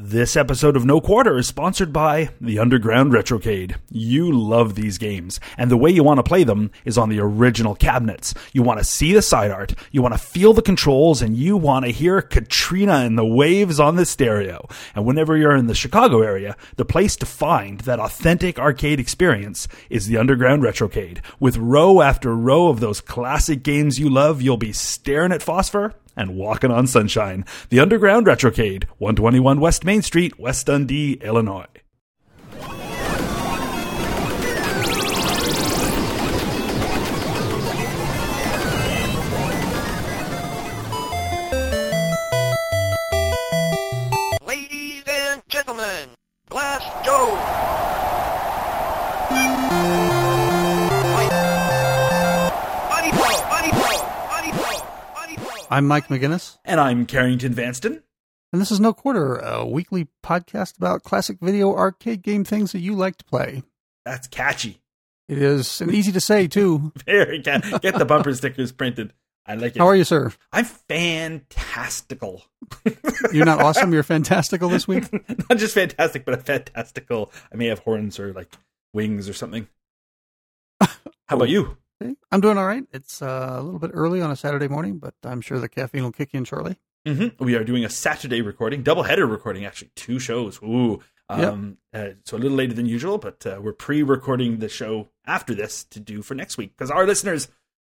This episode of No Quarter is sponsored by the Underground Retrocade. You love these games, and the way you want to play them is on the original cabinets. You want to see the side art, you want to feel the controls, and you want to hear Katrina and the waves on the stereo. And whenever you're in the Chicago area, the place to find that authentic arcade experience is the Underground Retrocade. With row after row of those classic games you love, you'll be staring at phosphor and walking on sunshine. The Underground Retrocade, 121 West Main Street, West Dundee, Illinois. I'm Mike McGinnis, And I'm Carrington Vanston. and this is No Quarter, a weekly podcast about classic video arcade game things that you like to play. That's catchy. It is and easy to say too. Very catchy. Get the bumper stickers printed. I like it. How are you, sir? I'm fantastical. You're not awesome. You're fantastical this week. Not just fantastic, but a fantastical. I may have horns or like wings or something. How about you? I'm doing all right. It's uh, a little bit early on a Saturday morning, but I'm sure the caffeine will kick in shortly. Mm-hmm. We are doing a Saturday recording, double header recording, actually, two shows. Ooh. Um, uh, so a little later than usual, but uh, we're pre-recording the show after this to do for next week because our listeners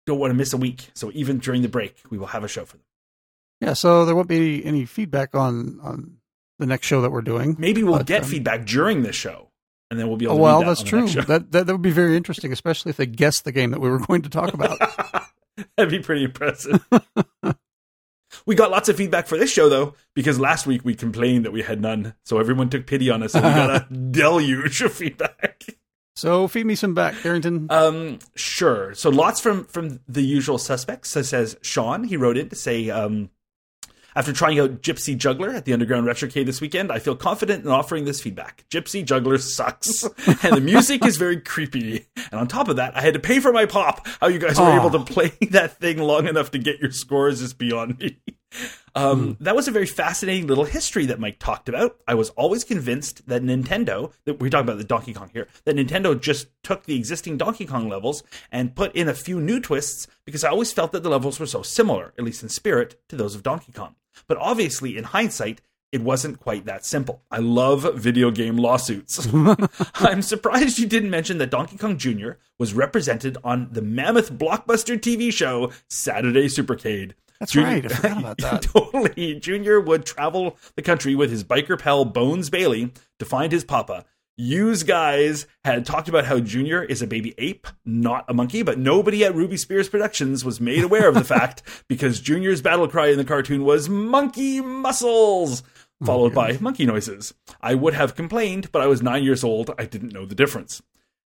don't want to miss a week. So even during the break, we will have a show for them. Yeah, so there won't be any feedback on on the next show that we're doing. Maybe we'll But, get um, feedback during the show, and then we'll be able. Oh, to well, that that's true. That, that that would be very interesting, especially if they guessed the game that we were going to talk about. That'd be pretty impressive. we got lots of feedback for this show though, because last week we complained that we had none, so everyone took pity on us, and we got a deluge of feedback. so feed me some back, Carrington. Um, sure. So lots from from the usual suspects. So says Sean. He wrote in to say, um, after trying out Gypsy Juggler at the Underground Retrocade this weekend, I feel confident in offering this feedback. Gypsy Juggler sucks, and the music is very creepy. And on top of that, I had to pay for my pop. How you guys were able to play that thing long enough to get your scores is beyond me. Um, That was a very fascinating little history that Mike talked about. I was always convinced that Nintendo, that we're talking about the Donkey Kong here, that Nintendo just took the existing Donkey Kong levels and put in a few new twists because I always felt that the levels were so similar, at least in spirit, to those of Donkey Kong. But obviously, in hindsight, it wasn't quite that simple. I love video game lawsuits. I'm surprised you didn't mention that Donkey Kong Jr. was represented on the mammoth blockbuster TV show Saturday Supercade. That's right. I forgot about that. totally. Junior would travel the country with his biker pal Bones Bailey to find his papa. Yous guys had talked about how Junior is a baby ape, not a monkey, but nobody at Ruby Spears Productions was made aware of the fact because Junior's battle cry in the cartoon was monkey muscles, oh, followed by monkey noises. I would have complained, but I was nine years old. I didn't know the difference.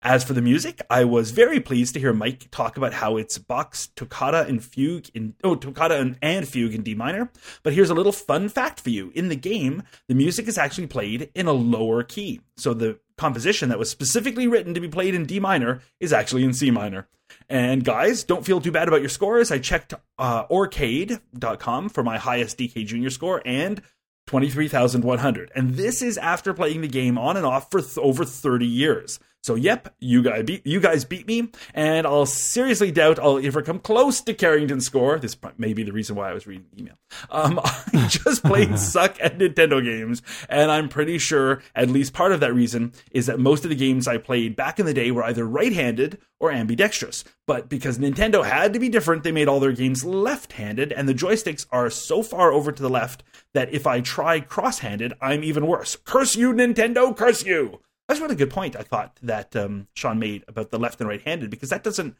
As for the music, I was very pleased to hear Mike talk about how it's Bach's toccata and fugue in oh toccata and, and fugue in D minor. But here's a little fun fact for you: in the game, the music is actually played in a lower key. So the composition that was specifically written to be played in D minor is actually in C minor. And guys, don't feel too bad about your scores. I checked uh, Aurcade.com for my highest DK Junior score and 23,100. And this is after playing the game on and off for th- over 30 years. So, yep, you guys beat you guys beat me, and I'll seriously doubt I'll ever come close to Carrington's score. This may be the reason why I was reading the email. Um, I just played suck at Nintendo games, and I'm pretty sure at least part of that reason is that most of the games I played back in the day were either right-handed or ambidextrous. But because Nintendo had to be different, they made all their games left-handed, and the joysticks are so far over to the left that if I try cross-handed, I'm even worse. Curse you, Nintendo! Curse you! That's a really good point. I thought that um, Sean made about the left and right-handed because that doesn't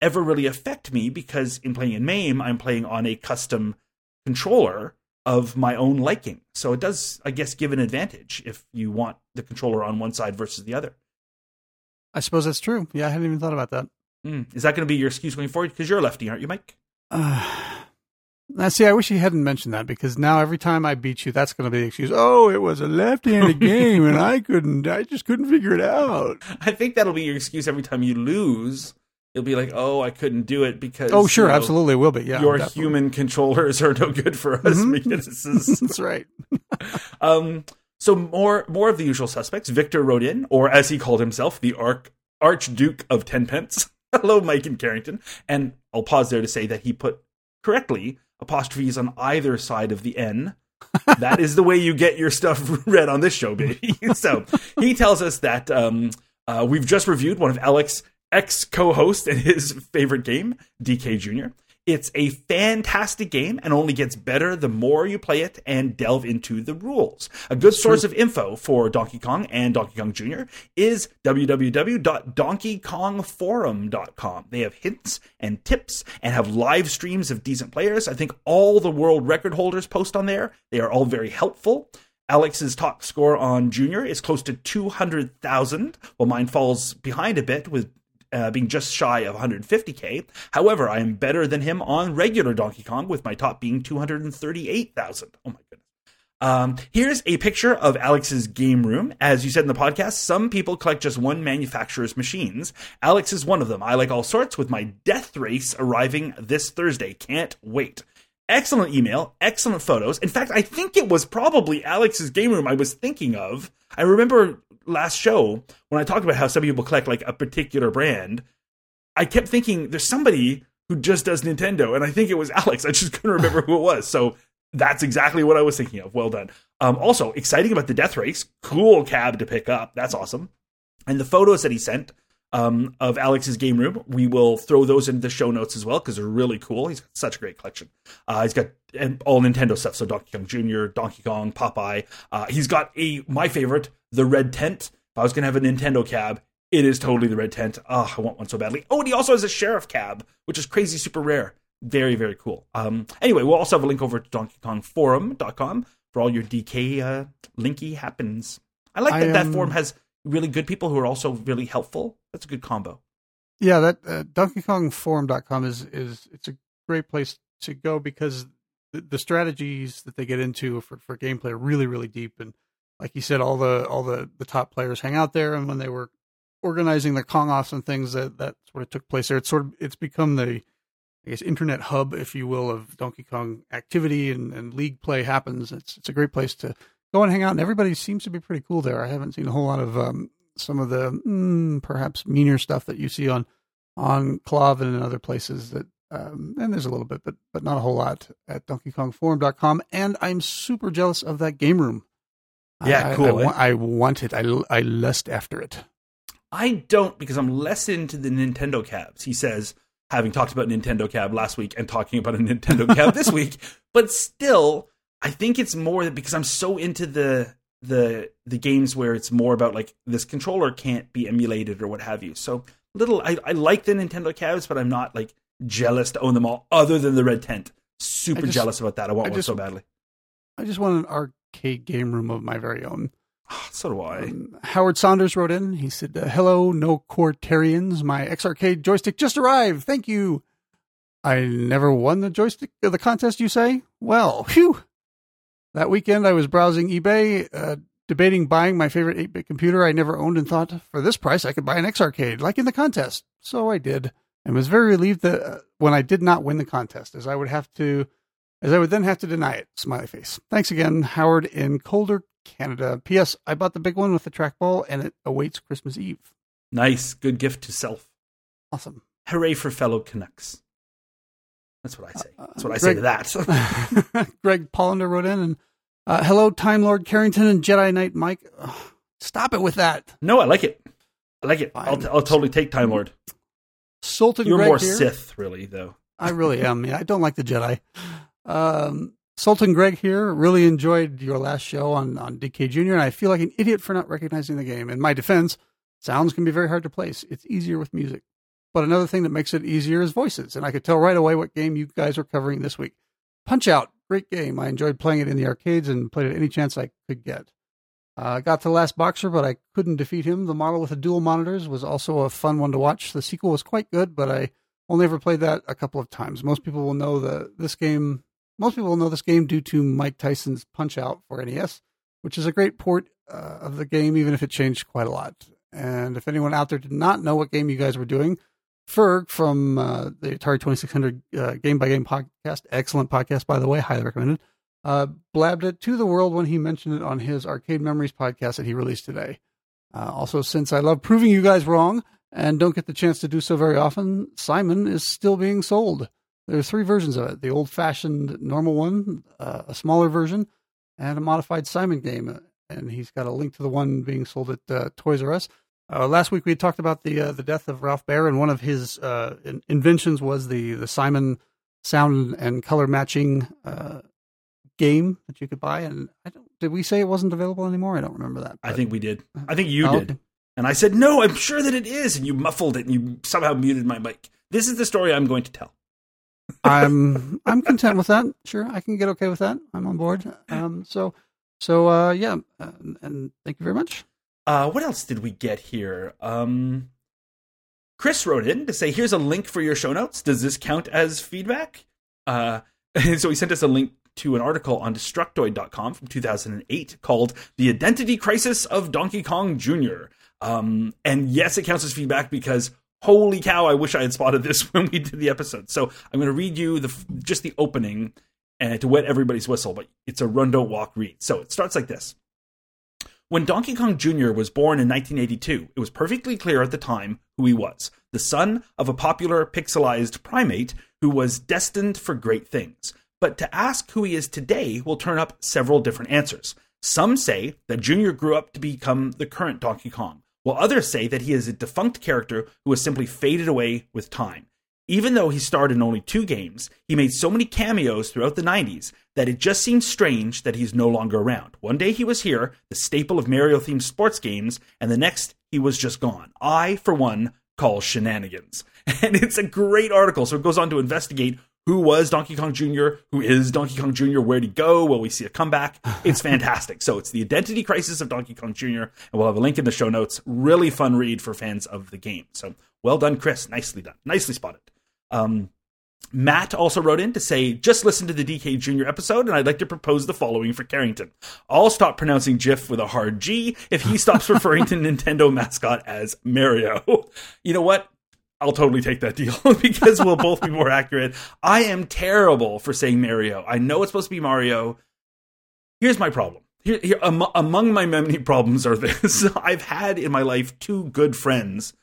ever really affect me because in playing in MAME, I'm playing on a custom controller of my own liking. So it does, I guess, give an advantage if you want the controller on one side versus the other. I suppose that's true. Yeah, I hadn't even thought about that. Mm. Is that going to be your excuse going forward? Because you're a lefty, aren't you, Mike? Uh, now, see, I wish you hadn't mentioned that because now every time I beat you, that's going to be the excuse. Oh, it was a left-handed game, and I couldn't. I just couldn't figure it out. I think that'll be your excuse every time you lose. You'll be like, "Oh, I couldn't do it because." Oh, sure, you know, absolutely, it will be. Yeah, your definitely. human controllers are no good for us Mhm. because this is That's right. um So more more of the usual suspects. Victor wrote in, or as he called himself, the Arch Archduke of Tenpence. Hello, Mike and Carrington. And I'll pause there to say that he put correctly apostrophes on either side of the N. that is the way you get your stuff read on this show, baby. so he tells us that um, uh, we've just reviewed one of Alex' ex co-host and his favorite game, DK Jr. It's a fantastic game and only gets better the more you play it and delve into the rules. A good source of info for Donkey Kong and Donkey Kong Jr. is www.donkeykongforum.com. They have hints and tips and have live streams of decent players. I think all the world record holders post on there. They are all very helpful. Alex's top score on Junior is close to 200,000, while mine falls behind a bit with uh, being just shy of 150k. However, I am better than him on regular Donkey Kong, with my top being 238,000. Oh my goodness. Um, here's a picture of Alex's game room. As you said in the podcast, some people collect just one manufacturer's machines. Alex is one of them. I like all sorts, with my death race arriving this Thursday. Can't wait. Excellent email, excellent photos. In fact, I think it was probably Alex's game room I was thinking of. I remember last show when I talked about how some people collect like a particular brand. I kept thinking there's somebody who just does Nintendo, and I think it was Alex. I just couldn't remember who it was. So that's exactly what I was thinking of. Well done. Um, also, exciting about the Death Race. Cool cab to pick up. That's awesome. And the photos that he sent um, of Alex's game room, we will throw those into the show notes as well because they're really cool. He's got such a great collection. Uh, he's got all Nintendo stuff, so Donkey Kong Jr., Donkey Kong, Popeye. Uh, he's got a my favorite, the red tent. If I was gonna have a Nintendo cab, it is totally the red tent. Oh, I want one so badly. Oh, and he also has a sheriff cab, which is crazy super rare. Very, very cool. Um, anyway, we'll also have a link over to Donkey Kong DonkeyKongForum.com for all your DK uh, linky happens. I like that I, that um, forum has really good people who are also really helpful. That's a good combo. Yeah, that uh, DonkeyKongForum.com is is it's a great place to go because the, the strategies that they get into for, for gameplay are really really deep and like you said, all the all the the top players hang out there. And when they were organizing the Kong offs and things, that that sort of took place there. It's sort of it's become the I guess internet hub, if you will, of Donkey Kong activity and, and league play happens. It's it's a great place to go and hang out, and everybody seems to be pretty cool there. I haven't seen a whole lot of um, some of the mm, perhaps meaner stuff that you see on on KLOV and in other places that um, and there's a little bit, but but not a whole lot at DonkeyKongForum.com. And I'm super jealous of that game room. Yeah, I, cool, I? I want it. I I lust after it. I don't because I'm less into the Nintendo cabs. He says, having talked about Nintendo cab last week and talking about a Nintendo cab this week, but still, I think it's more that because I'm so into the the the games where it's more about like this controller can't be emulated or what have you. So little, I, I like the Nintendo cabs, but I'm not like jealous to own them all. Other than the red tent, super just- jealous about that. I want I one just- so badly. I just want an arcade game room of my very own. Ah, so do I. Um, Howard Saunders wrote in. He said, uh, "Hello, no Quartarians. My X Arcade joystick just arrived. Thank you. I never won the joystick uh, the contest. You say? Well, phew. That weekend, I was browsing eBay, uh, debating buying my favorite 8-bit computer I never owned, and thought, for this price, I could buy an X Arcade, like in the contest. So I did, and was very relieved that uh, when I did not win the contest, as I would have to." As I would then have to deny it. Smiley face. Thanks again, Howard in Colder, Canada. P.S. I bought the big one with the trackball, and it awaits Christmas Eve. Nice, good gift to self. Awesome. Hooray for fellow Canucks. That's what I say. That's what I Uh, say to that. Greg Pollander wrote in and uh, hello, Time Lord Carrington and Jedi Knight Mike. Ugh, stop it with that. no, I like it. I like it. I'll, Fine. I'll totally take Time Lord. Sultan You're Greg more here. Sith, really, though. I really am. Yeah, I don't like the Jedi. Um, Sultan Greg here. Really enjoyed your last show on, on DK Jr., and I feel like an idiot for not recognizing the game. In my defense, sounds can be very hard to place. It's easier with music. But another thing that makes it easier is voices, and I could tell right away what game you guys are covering this week. Punch Out, great game. I enjoyed playing it in the arcades and played it any chance I could get. Uh, got to the last boxer, but I couldn't defeat him. The model with the dual monitors was also a fun one to watch. The sequel was quite good, but I only ever played that a couple of times. Most people will know that this game. Most people know this game due to Mike Tyson's Punch Out for NES, which is a great port uh, of the game, even if it changed quite a lot. And if anyone out there did not know what game you guys were doing, Ferg from uh, the Atari 2600 uh, Game by Game podcast, excellent podcast by the way, highly recommended, uh, blabbed it to the world when he mentioned it on his Arcade Memories podcast that he released today. Uh, also, since I love proving you guys wrong and don't get the chance to do so very often, Simon is still being sold. There's three versions of it: the old-fashioned normal one, uh, a smaller version, and a modified Simon game. And he's got a link to the one being sold at uh, Toys R Us. Uh, last week we had talked about the uh, the death of Ralph Baer, and one of his uh, in- inventions was the the Simon sound and color matching uh, game that you could buy. And I don't, did we say it wasn't available anymore? I don't remember that. I think we did. I think you Oh, did. okay. And I said, no, I'm sure that it is. And you muffled it and you somehow muted my mic. This is the story I'm going to tell. I'm I'm content with that. Sure, I can get okay with that. I'm on board. Um, so so uh, yeah, uh, and thank you very much. Uh, what else did we get here? Um, Chris wrote in to say, "Here's a link for your show notes. Does this count as feedback?" Uh, and so he sent us a link to an article on Destructoid.com from 2008 called "The Identity Crisis of Donkey Kong Jr." Um, and yes, it counts as feedback because holy cow, I wish I had spotted this when we did the episode. So I'm going to read you the just the opening and to wet everybody's whistle, but it's a run don't walk read. So it starts like this. When Donkey Kong Jr. was born in 1982, it was perfectly clear at the time who he was the son of a popular pixelized primate who was destined for great things. But to ask who he is today will turn up several different answers. Some say that Jr. grew up to become the current Donkey Kong, while others say that he is a defunct character who has simply faded away with time. Even though he starred in only two games, he made so many cameos throughout the 90s that it just seems strange that he's no longer around. One day he was here, the staple of Mario themed sports games, and the next he was just gone. I, for one, call shenanigans. And it's a great article. So it goes on to investigate who was Donkey Kong Jr., who is Donkey Kong Jr., where'd he go? Will we see a comeback? It's fantastic. so it's the identity crisis of Donkey Kong Jr., and we'll have a link in the show notes. Really fun read for fans of the game. So well done, Chris. Nicely done. Nicely spotted. Um, Matt also wrote in to say, just listen to the DK Jr. episode, and I'd like to propose the following for Carrington. I'll stop pronouncing GIF with a hard G if he stops referring to Nintendo mascot as Mario. You know what? I'll totally take that deal because we'll both be more accurate. I am terrible for saying Mario. I know it's supposed to be Mario. Here's my problem. Here, here am- among my many problems are this: I've had in my life two good friends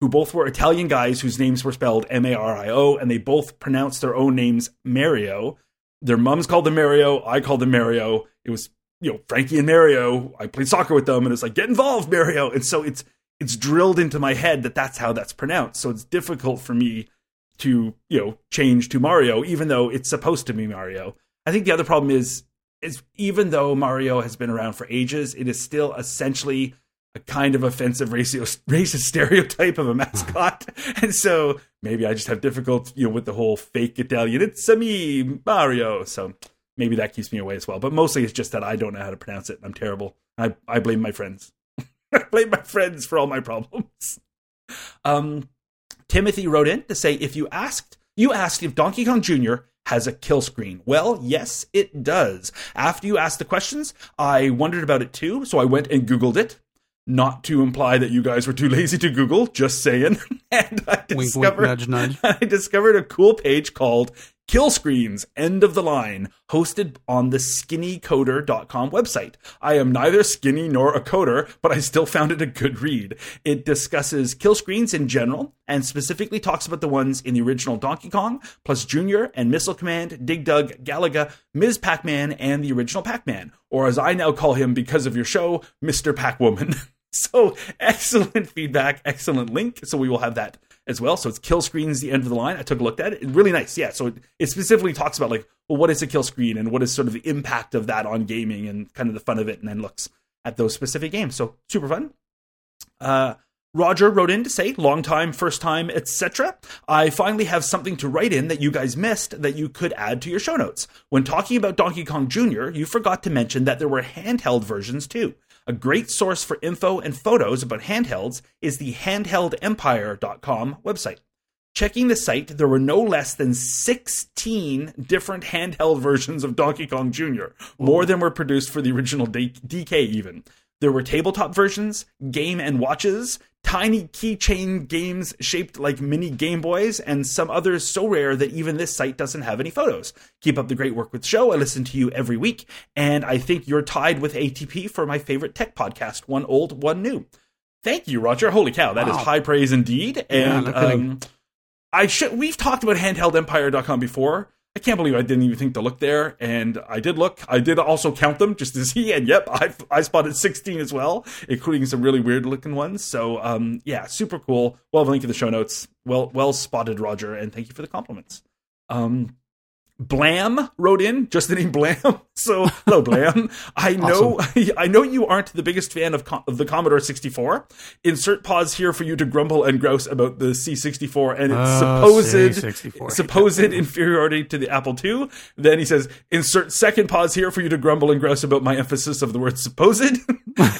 who both were Italian guys whose names were spelled M A R I O, and they both pronounced their own names Mario. Their mums called them Mario. I called them Mario. It was you know Frankie and Mario. I played soccer with them, and it's like get involved, Mario. And so it's it's drilled into my head that that's how that's pronounced. So it's difficult for me to you know change to Mario, even though it's supposed to be Mario. I think the other problem is is even though Mario has been around for ages, it is still essentially a kind of offensive racist, racist stereotype of a mascot. and so maybe I just have difficulty you know, with the whole fake Italian, it's a me, Mario. So maybe that keeps me away as well. But mostly it's just that I don't know how to pronounce it. I'm terrible. I, I blame my friends. I blame my friends for all my problems. Um, Timothy wrote in to say if you asked, you asked if Donkey Kong Jr. has a kill screen. Well, yes, it does. After you asked the questions, I wondered about it too, so I went and Googled it. Not to imply that you guys were too lazy to Google, just saying. and I Wink, wink, discovered, nudge, nudge. I discovered a cool page called Kill Screens End of the Line, hosted on the skinnycoder.com website. I am neither skinny nor a coder, but I still found it a good read. It discusses kill screens in general and specifically talks about the ones in the original Donkey Kong, plus Junior and Missile Command, Dig Dug, Galaga, Ms. Pac Man, and the original Pac Man, or as I now call him because of your show, Mr. Pac Woman. So excellent feedback, excellent link. So we will have that as well. So it's kill screens, the end of the line. I took a look at it. Really nice. Yeah. So it, it specifically talks about like, well, what is a kill screen and what is sort of the impact of that on gaming and kind of the fun of it, and then looks at those specific games. So super fun. Uh, Roger wrote in to say, long time, first time, etc. I finally have something to write in that you guys missed that you could add to your show notes. When talking about Donkey Kong Jr., you forgot to mention that there were handheld versions too. A great source for info and photos about handhelds is the handheldempire.com website. Checking the site, there were no less than 16 different handheld versions of Donkey Kong Jr., more than were produced for the original DK, even. There were tabletop versions, game and watches, tiny keychain games shaped like mini Game Boys, and some others so rare that even this site doesn't have any photos. Keep up the great work with the show. I listen to you every week, and I think you're tied with ATP for my favorite tech podcast, one old, one new. Thank you, Roger. Holy cow, that is Wow. high praise indeed. And kidding. um, I should we've talked about handheldempire.com before. I can't believe I didn't even think to look there, and I did look. I did also count them just to see, and yep, I I spotted 16 as well, including some really weird looking ones. So, um, yeah, super cool. We'll have a link in the show notes. Well, well spotted, Roger, and thank you for the compliments. Um, Blam wrote in just the name Blam. So hello, Blam. I know I know you aren't the biggest fan of, Co- of the Commodore 64. Insert pause here for you to grumble and grouse about the C64 and its Oh, supposed C64. supposed inferiority to the Apple II. Then he says, insert second pause here for you to grumble and grouse about my emphasis of the word supposed.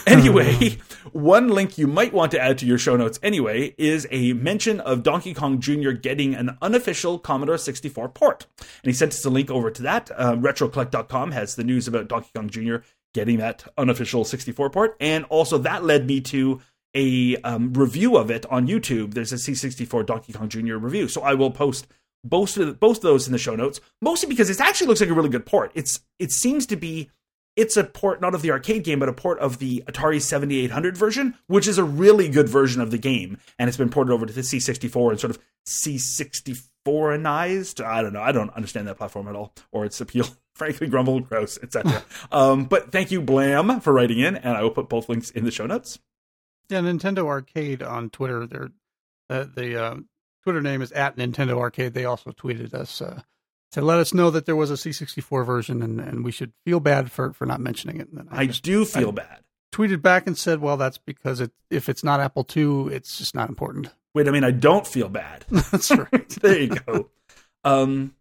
anyway, one link you might want to add to your show notes anyway is a mention of Donkey Kong Jr. getting an unofficial Commodore 64 port. And he sent us a link over to that. Uh, RetroCollect.com has the news about Donkey Kong Jr. getting that unofficial 64 port. And also that led me to a um, review of it on YouTube. There's a C64 Donkey Kong Jr. review. So I will post both of both of those in the show notes. Mostly because it actually looks like a really good port. It's it seems to be it's a port not of the arcade game, but a port of the Atari 7800 version, which is a really good version of the game, and it's been ported over to the C64 and sort of C64anized. I don't know. I don't understand that platform at all or its appeal. Frankly, grumble, gross, etc. um, but thank you, Blam, for writing in, and I will put both links in the show notes. Yeah, Nintendo Arcade on Twitter. Their uh, the uh, Twitter name is at Nintendo Arcade. They also tweeted us uh, to let us know that there was a C64 version, and, and we should feel bad for, for not mentioning it. And then I do feel I- bad. tweeted back and said, "Well, that's because it if it's not Apple II, it's just not important." Wait, I mean, I don't feel bad. that's right. there you go. Um,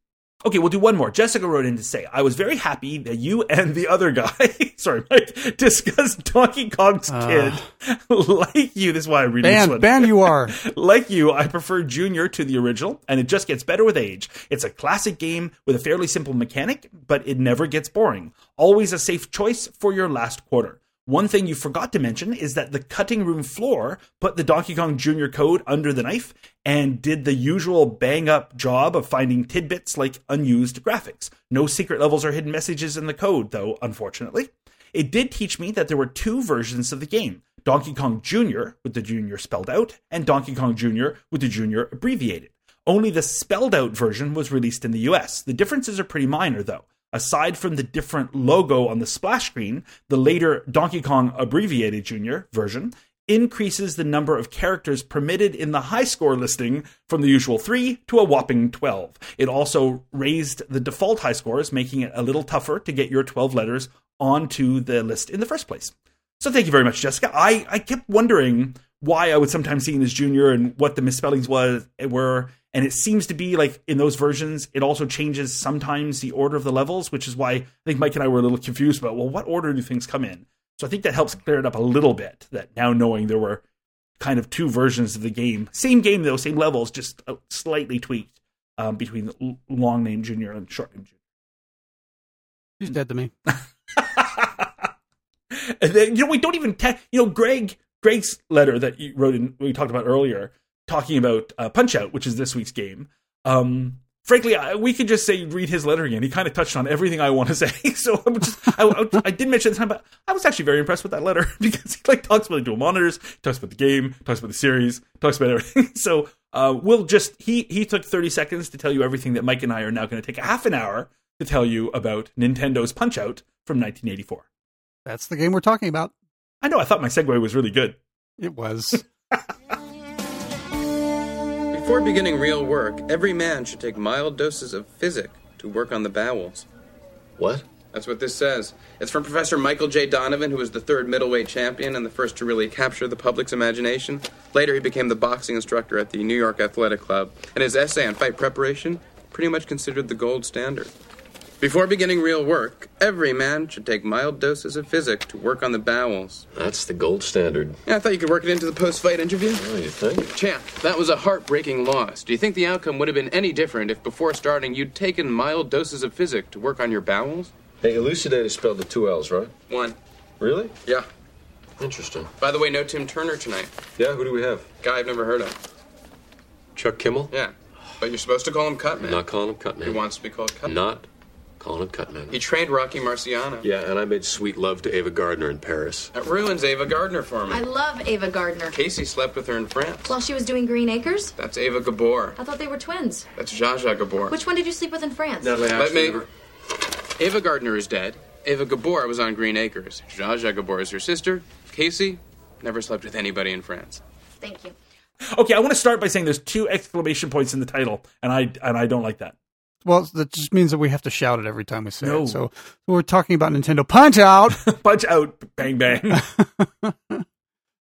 okay, we'll do one more. Jessica wrote in to say, I was very happy that you and the other guy, sorry, Mike, discussed Donkey Kong's Uh. kid. like you, this is why I'm reading this one. ban you are. like you, I prefer Junior to the original, and it just gets better with age. It's a classic game with a fairly simple mechanic, but it never gets boring. Always a safe choice for your last quarter. One thing you forgot to mention is that the cutting room floor put the Donkey Kong Jr. code under the knife and did the usual bang up job of finding tidbits like unused graphics. No secret levels or hidden messages in the code, though, unfortunately. It did teach me that there were two versions of the game Donkey Kong Jr., with the Jr. spelled out, and Donkey Kong Jr., with the Jr. abbreviated. Only the spelled out version was released in the US. The differences are pretty minor, though. Aside from the different logo on the splash screen, the later Donkey Kong abbreviated Jr. version increases the number of characters permitted in the high score listing from the usual 3 to a whopping 12. It also raised the default high scores, making it a little tougher to get your 12 letters onto the list in the first place. So thank you very much, Jessica. I, I kept wondering why I would sometimes see it as junior and what the misspellings was were. And it seems to be like in those versions, it also changes sometimes the order of the levels, which is why I think Mike and I were a little confused about, well, what order do things come in? So I think that helps clear it up a little bit. That now knowing there were kind of two versions of the game, same game though, same levels, just uh, slightly tweaked um, between long name junior and short name junior. He's dead to me. and then you know we don't even te- you know Greg Greg's letter that you wrote in we talked about earlier talking about uh, Punch Out, which is this week's game. Um, frankly, I, we could just say read his letter again. He kind of touched on everything I want to say. So I'm just I, I, I did mention this time, but I was actually very impressed with that letter because he like talks about the dual monitors, talks about the game, talks about the series, talks about everything. So uh, we'll just he he took 30 seconds to tell you everything that Mike and I are now going to take a half an hour to tell you about Nintendo's Punch Out from 1984. That's the game we're talking about. I know I thought my segue was really good. It was. Before beginning real work, every man should take mild doses of physic to work on the bowels. What? That's what this says. It's from Professor Michael J. Donovan, who was the third middleweight champion and the first to really capture the public's imagination. Later, he became the boxing instructor at the New York Athletic Club, and his essay on fight preparation pretty much considered the gold standard. Before beginning real work, every man should take mild doses of physic to work on the bowels. That's the gold standard. Yeah, I thought you could work it into the post-fight interview. Oh, you think? Champ, that was a heartbreaking loss. Do you think the outcome would have been any different if before starting you'd taken mild doses of physic to work on your bowels? Hey, elucidate is spelled with two L's, right? One. Really? Yeah. Interesting. By the way, no Tim Turner tonight. Yeah, who do we have? Guy I've never heard of. Chuck Kimmel? Yeah. But you're supposed to call him Cutman. Not calling him Cutman. He wants to be called Cutman. Not calling him Cutman. He trained Rocky Marciano. Yeah, and I made sweet love to Ava Gardner in Paris. That ruins Ava Gardner for me. I love Ava Gardner. Casey slept with her in France. While she was doing Green Acres? That's Eva Gabor. I thought they were twins. That's Zsa Zsa Gabor. Which one did you sleep with in France? Natalie Let me. Ashton. Ava Gardner is dead. Eva Gabor was on Green Acres. Zsa Zsa Gabor is her sister. Casey never slept with anybody in France. Thank you. Okay, I want to start by saying there's two exclamation points in the title, and I and I don't like that. Well, that just means that we have to shout it every time we say No. it. So we're talking about Nintendo Punch Out. Punch out, bang bang.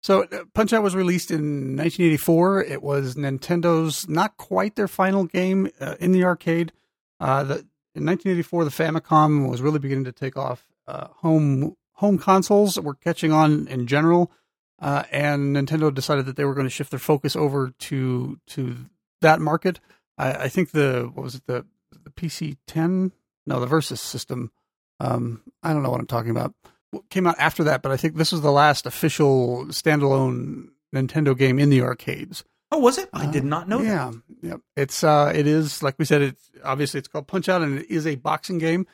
so uh, Punch Out was released in 1984. It was Nintendo's not quite their final game uh, in the arcade. Uh, the, in 1984, the Famicom was really beginning to take off. Uh, home home consoles were catching on in general, uh, and Nintendo decided that they were going to shift their focus over to to that market. I, I think the what was it the the PC 10? No, the Versus system. Um, I don't know what I'm talking about. What Came out after that, but I think this was the last official standalone Nintendo game in the arcades. oh, was it? I did not know that. Yeah, yeah. It's uh, it is like we said. It's obviously it's called Punch Out, and it is a boxing game.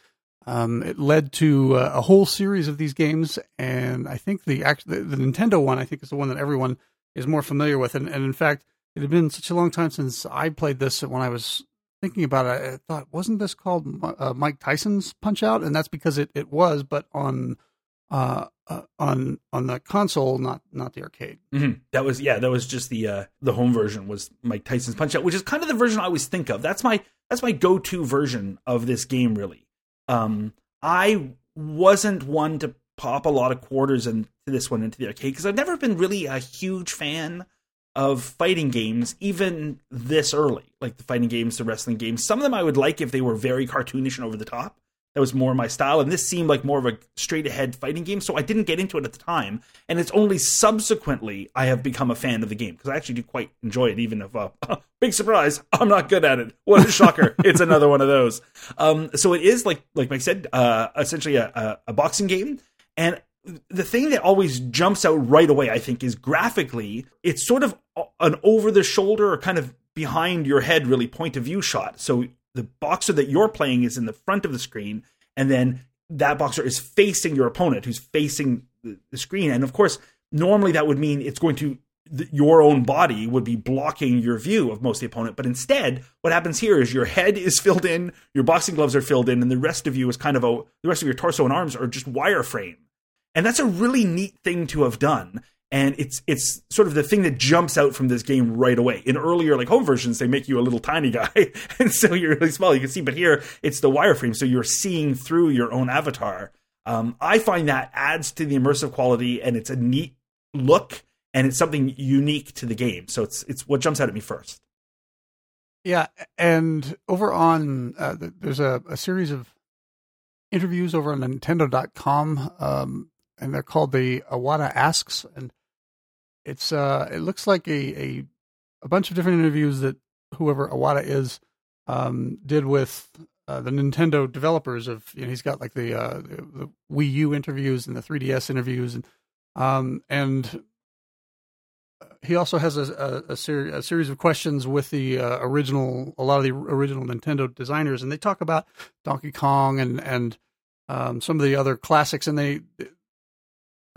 Um, it led to uh, a whole series of these games, and I think the, act- the the Nintendo one, I think, is the one that everyone is more familiar with. And, and in fact, it had been such a long time since I played this. When I was thinking about it, I thought, wasn't this called uh, Mike Tyson's Punch Out? And that's because it, it was, but on uh, uh, on on the console, not not the arcade. hmm That was yeah. That was just the uh, the home version was Mike Tyson's Punch Out, which is kind of the version I always think of. That's my that's my go to version of this game. Really, um, I wasn't one to pop a lot of quarters into this one into the arcade because I've never been really a huge fan of fighting games, even this early. Like the fighting games, the wrestling games. Some of them I would like if they were very cartoonish and over the top. That was more my style, and this seemed like more of a straight ahead fighting game, so I didn't get into it at the time. And it's only subsequently I have become a fan of the game because I actually do quite enjoy it, even if, uh, big surprise, I'm not good at it. What a shocker! it's another one of those. Um, so it is like like Mike said, uh, essentially a, a, a boxing game, and the thing that always jumps out right away, I think, is graphically, it's sort of an over the shoulder or kind of behind your head, really point of view shot. So the boxer that you're playing is in the front of the screen, and then that boxer is facing your opponent who's facing the, screen. And of course, normally that would mean it's going to your own body would be blocking your view of most of the opponent. But instead, what happens here is your head is filled in, your boxing gloves are filled in, and the rest of you is kind of a the rest of your torso and arms are just wireframe. And that's a really neat thing to have done. And it's it's sort of the thing that jumps out from this game right away. In earlier like home versions, they make you a little tiny guy, and so you're really small. You can see, but here it's the wireframe, so you're seeing through your own avatar. Um, I find that adds to the immersive quality, and it's a neat look, and it's something unique to the game. So it's it's what jumps out at me first. Yeah, and over on uh, there's a, a series of interviews over on Nintendo.com, um, and they're called the Iwata Asks, and it's uh, it looks like a, a a bunch of different interviews that whoever Iwata is um, did with uh, the Nintendo developers. Of you know, he's got like the, uh, the Wii U interviews and the 3DS interviews, and um, and he also has a a, a, seri- a series of questions with the uh, original, a lot of the original Nintendo designers, and they talk about Donkey Kong and and um, some of the other classics. And they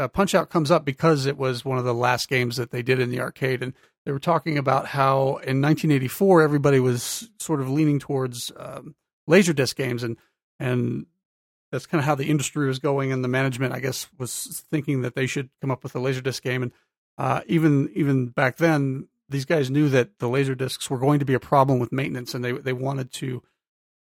uh, Punch Out comes up because it was one of the last games that they did in the arcade, and they were talking about how in 1984 everybody was sort of leaning towards um, laserdisc games, and and that's kind of how the industry was going, and the management, I guess, was thinking that they should come up with a laserdisc game, and uh, even even back then, these guys knew that the laser discs were going to be a problem with maintenance, and they they wanted to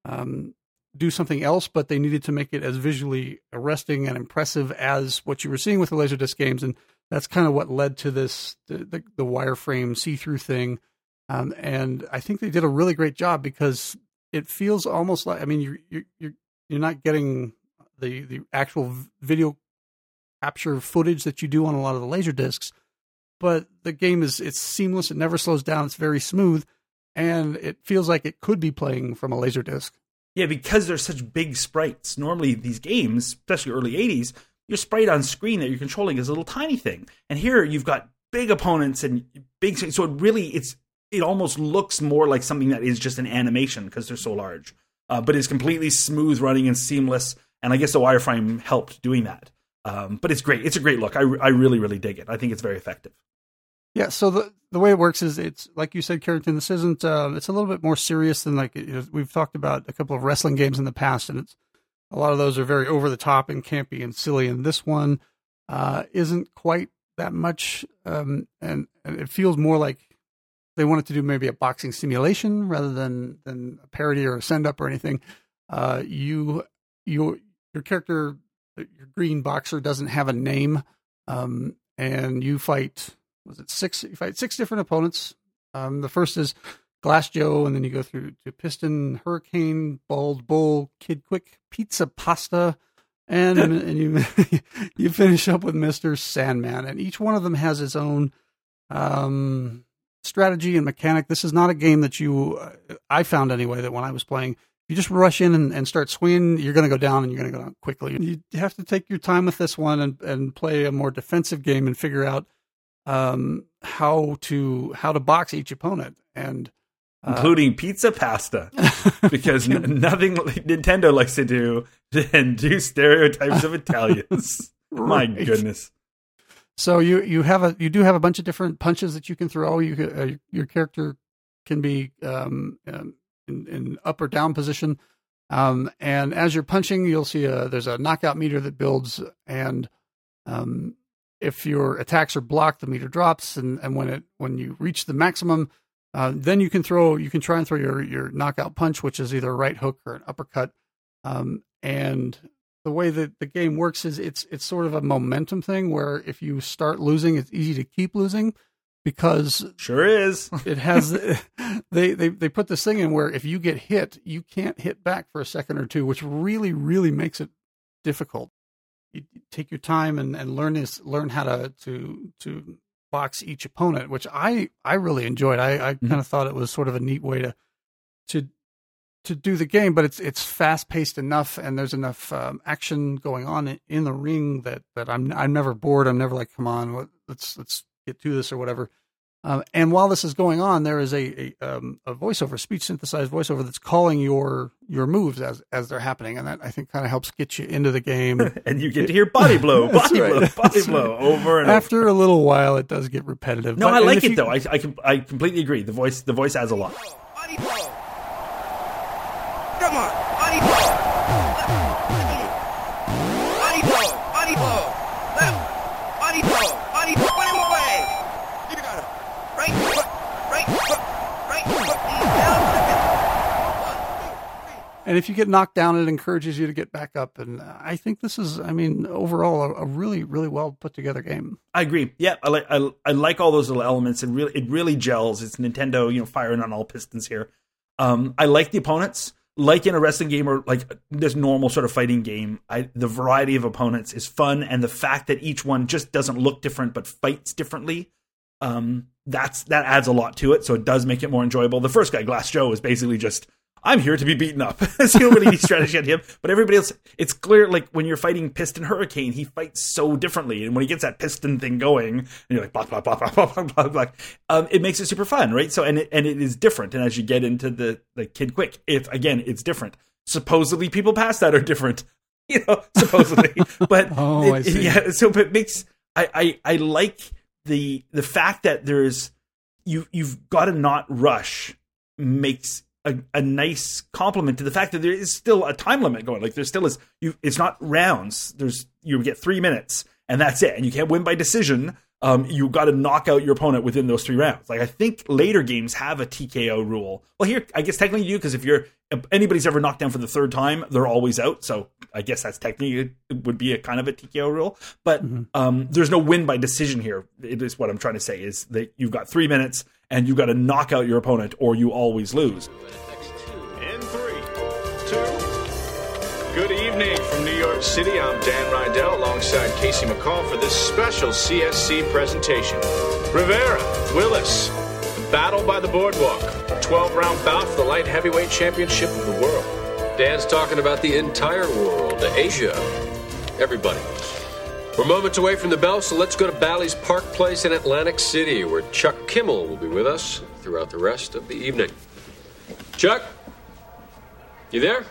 um, do something else, but they needed to make it as visually arresting and impressive as what you were seeing with the laser disc games, and that's kind of what led to this the the, the wireframe see through thing. Um, and I think they did a really great job because it feels almost like I mean you're you're you're, you're not getting the the actual video capture footage that you do on a lot of the laser discs but the game is it's seamless. It never slows down. It's very smooth. And it feels like it could be playing from a laser disc Yeah, because they're such big sprites. Normally, these games, especially early '80s, your sprite on screen that you're controlling is a little tiny thing. And here you've got big opponents and big so it really it's it almost looks more like something that is just an animation because they're so large. Uh, but it's completely smooth running and seamless. And I guess the wireframe helped doing that. Um, but it's great. It's a great look. I, I really, really dig it. I think it's very effective. Yeah, so the the way it works is it's like you said, Carrington. This isn't. Uh, it's a little bit more serious than like you know, we've talked about a couple of wrestling games in the past, and it's a lot of those are very over the top and campy and silly. And this one uh, isn't quite that much, um, and, and it feels more like they wanted to do maybe a boxing simulation rather than than a parody or a send up or anything. Uh, you you your character, your green boxer, doesn't have a name, um, and you fight was it six? You fight six different opponents. Um, the first is Glass Joe, and then you go through to Piston, Hurricane, Bald Bull, Kid Quick, Pizza Pasta, and and you you finish up with Mister Sandman, and each one of them has its own um, strategy and mechanic. This is not a game that you I found anyway that when I was playing. You just rush in and, and start swinging, you're going to go down and you're going to go down quickly. You have to take your time with this one and, and play a more defensive game and figure out um, how to how to box each opponent and uh, including pizza pasta because n- nothing Nintendo likes to do than do stereotypes of Italians. My goodness. So you you have a you do have a bunch of different punches that you can throw. You uh, your character can be um, um, in, in up or down position, um, and as you're punching, you'll see a there's a knockout meter that builds, and um, if your attacks are blocked, the meter drops, and, and when it when you reach the maximum, uh, then you can throw you can try and throw your your knockout punch, which is either a right hook or an uppercut, um, and the way that the game works is it's it's sort of a momentum thing where if you start losing, it's easy to keep losing because Sure is. it has they, they they put this thing in where if you get hit, you can't hit back for a second or two, which really really makes it difficult. You take your time and, and learn this learn how to to to box each opponent, which I I really enjoyed. I I kind of thought it was sort of a neat way to to to do the game, but it's it's fast paced enough, and there's enough um, action going on in, in the ring that that I'm I'm never bored. I'm never like, come on, what, let's let's get to this or whatever. Um, and while this is going on, there is a a, um, a voiceover, speech synthesized voiceover that's calling your your moves as as they're happening, and that I think kind of helps get you into the game. And you get to hear body blow, body right. blow, body That's blow right. over and over. After a little while, it does get repetitive. No, But- I like it you- though. I I, com- I completely agree. The voice the voice adds a lot. Body blow. And if you get knocked down, it encourages you to get back up. And I think this is, I mean, overall, a, a really, really well put together game. I agree. Yeah, I like I, I like all those little elements. Really it really gels. It's Nintendo, you know, firing on all pistons here. Um, I like the opponents. Like in a wrestling game or like this normal sort of fighting game, I, the variety of opponents is fun, and the fact that each one just doesn't look different but fights differently, um, that's that adds a lot to it. So it does make it more enjoyable. The first guy, Glass Joe, is basically just I'm here to be beaten up. don't really need strategy on him. But everybody else, it's clear like when you're fighting Piston Hurricane, he fights so differently. And when he gets that piston thing going, and you're like, blah, blah, blah, blah, blah, blah, blah, blah, um, it makes it super fun, right? So, and it, and it is different. And as you get into the, the Kid Quick, if again, it's different. Supposedly people past that are different, you know, supposedly. but Oh, it- yeah, so but it makes, I, I, I like the, the fact that there's, you, you've got to not rush makes a, a nice compliment to the fact that there is still a time limit going. Like there still is you it's not rounds. There's you get three minutes and that's it. And you can't win by decision. Um, you got to knock out your opponent within those three rounds. Like I think later games have a TKO rule. Well, here I guess technically you because if you're if anybody's ever knocked down for the third time, they're always out. So I guess that's technically it would be a kind of a TKO rule. But um, there's no win by decision here. It is what I'm trying to say is that you've got three minutes and you've got to knock out your opponent or you always lose. In three, two. Good evening from New York City. I'm Dan Rydell alongside Casey McCall for this special CSC presentation. Rivera, Willis, battle by the boardwalk. 12 round bout for the light heavyweight championship of the world. Dan's talking about the entire world, Asia, everybody. We're moments away from the bell, so let's go to Bally's Park Place in Atlantic City, where Chuck Kimmel will be with us throughout the rest of the evening. Chuck? You there?